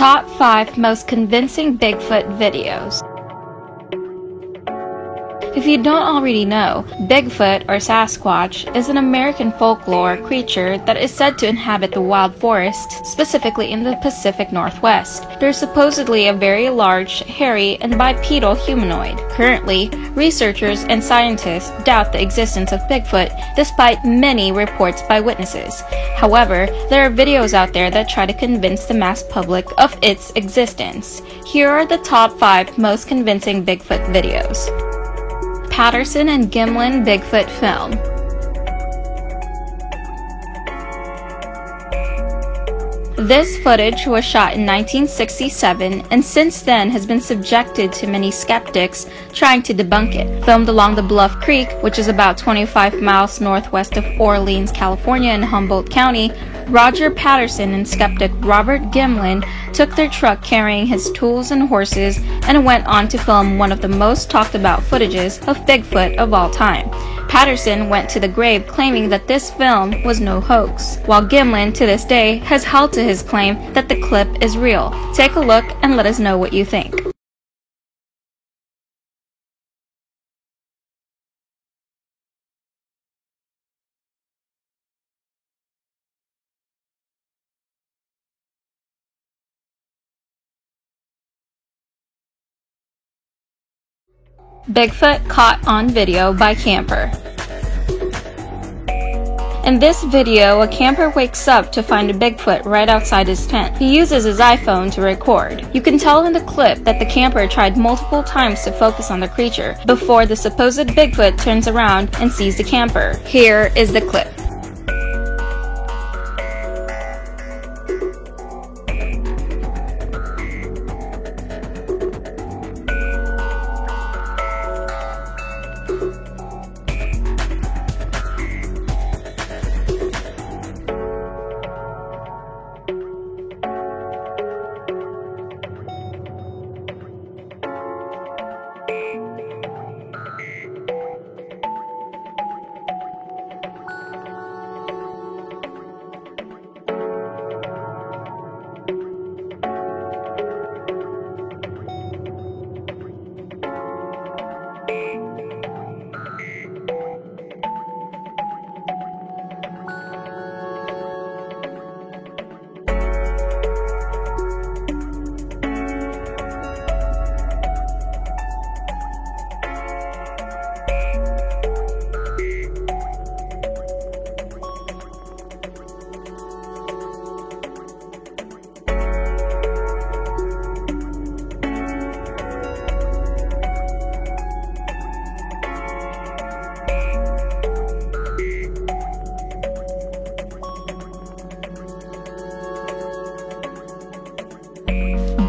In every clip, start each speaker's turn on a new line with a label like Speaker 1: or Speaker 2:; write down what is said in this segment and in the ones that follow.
Speaker 1: Top 5 Most Convincing Bigfoot Videos if you don't already know, Bigfoot or Sasquatch is an American folklore creature that is said to inhabit the wild forests, specifically in the Pacific Northwest. They're supposedly a very large, hairy, and bipedal humanoid. Currently, researchers and scientists doubt the existence of Bigfoot despite many reports by witnesses. However, there are videos out there that try to convince the mass public of its existence. Here are the top 5 most convincing Bigfoot videos. Patterson and Gimlin Bigfoot film. This footage was shot in 1967 and since then has been subjected to many skeptics trying to debunk it. Filmed along the Bluff Creek, which is about 25 miles northwest of Orleans, California in Humboldt County, Roger Patterson and skeptic Robert Gimlin took their truck carrying his tools and horses and went on to film one of the most talked about footages of Bigfoot of all time. Patterson went to the grave claiming that this film was no hoax, while Gimlin to this day has held to his claim that the clip is real. Take a look and let us know what you think. Bigfoot caught on video by camper. In this video, a camper wakes up to find a Bigfoot right outside his tent. He uses his iPhone to record. You can tell in the clip that the camper tried multiple times to focus on the creature before the supposed Bigfoot turns around and sees the camper. Here is the clip.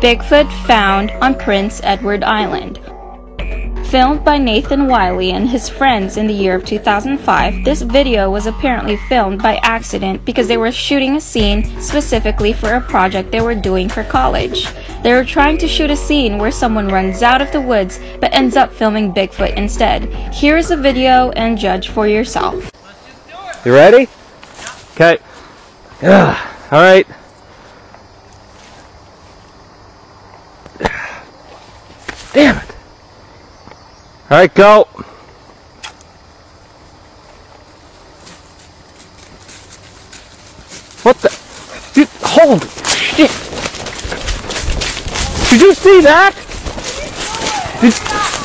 Speaker 1: Bigfoot found on Prince Edward Island. Filmed by Nathan Wiley and his friends in the year of 2005, this video was apparently filmed by accident because they were shooting a scene specifically for a project they were doing for college. They were trying to shoot a scene where someone runs out of the woods but ends up filming Bigfoot instead. Here is the video and judge for yourself.
Speaker 2: You ready? Okay. Yeah. All right. Damn it. All right, go. What the? Dude, holy shit. Did you see that? Did,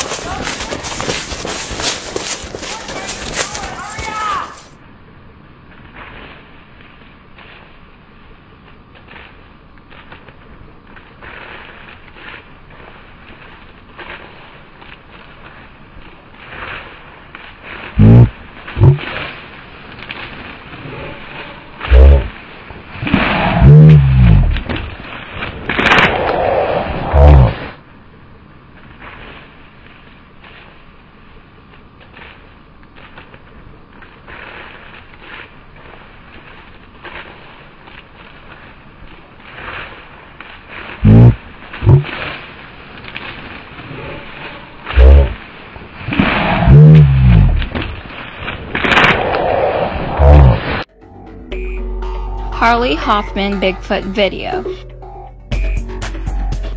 Speaker 1: Harley Hoffman Bigfoot video.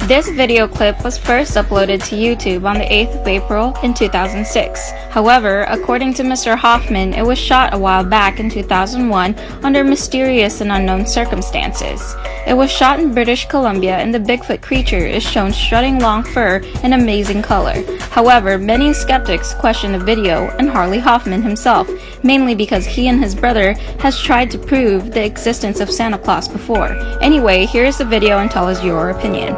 Speaker 1: This video clip was first uploaded to YouTube on the 8th of April in 2006. However, according to Mr. Hoffman, it was shot a while back in 2001 under mysterious and unknown circumstances. It was shot in British Columbia and the Bigfoot creature is shown strutting long fur in amazing color. However, many skeptics question the video and Harley Hoffman himself, mainly because he and his brother has tried to prove the existence of Santa Claus before. Anyway, here's the video and tell us your opinion.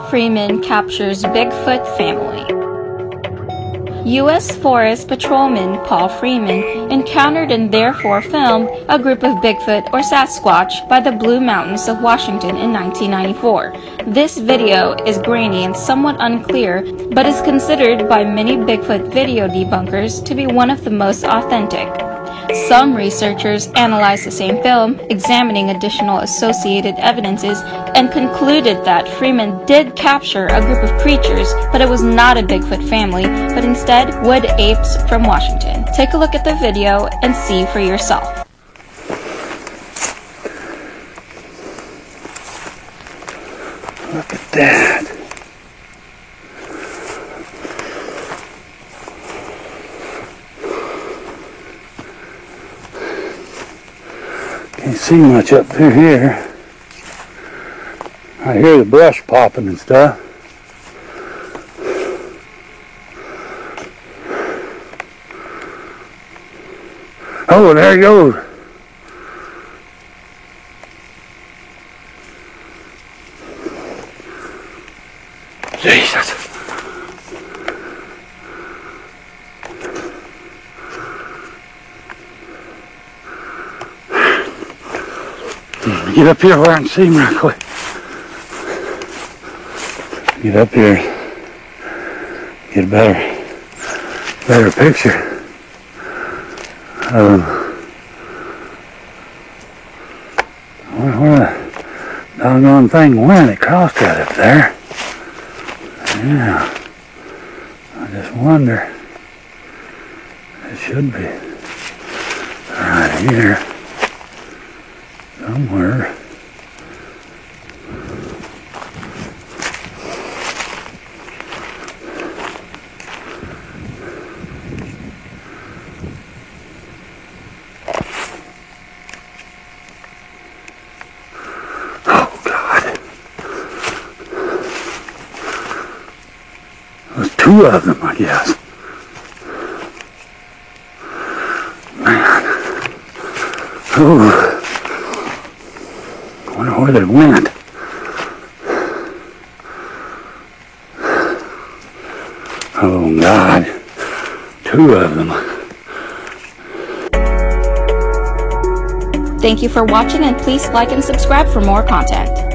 Speaker 1: Freeman captures Bigfoot family. U.S. Forest Patrolman Paul Freeman encountered and therefore filmed a group of Bigfoot or Sasquatch by the Blue Mountains of Washington in 1994. This video is grainy and somewhat unclear, but is considered by many Bigfoot video debunkers to be one of the most authentic. Some researchers analyzed the same film, examining additional associated evidences, and concluded that Freeman did capture a group of creatures, but it was not a Bigfoot family, but instead wood apes from Washington. Take a look at the video and see for yourself.
Speaker 2: Look at that. See much up through here. I hear the brush popping and stuff. Oh, there he goes. Jesus. Get up here where I can see him real quick. Get up here. Get a better, better picture. Um, where, where the doggone thing went? It crossed that up there. Yeah. I just wonder. It should be right here somewhere. Oh God. There's two of them, I guess. Man. Where went. Oh God. Two of them.
Speaker 1: Thank you for watching and please like and subscribe for more content.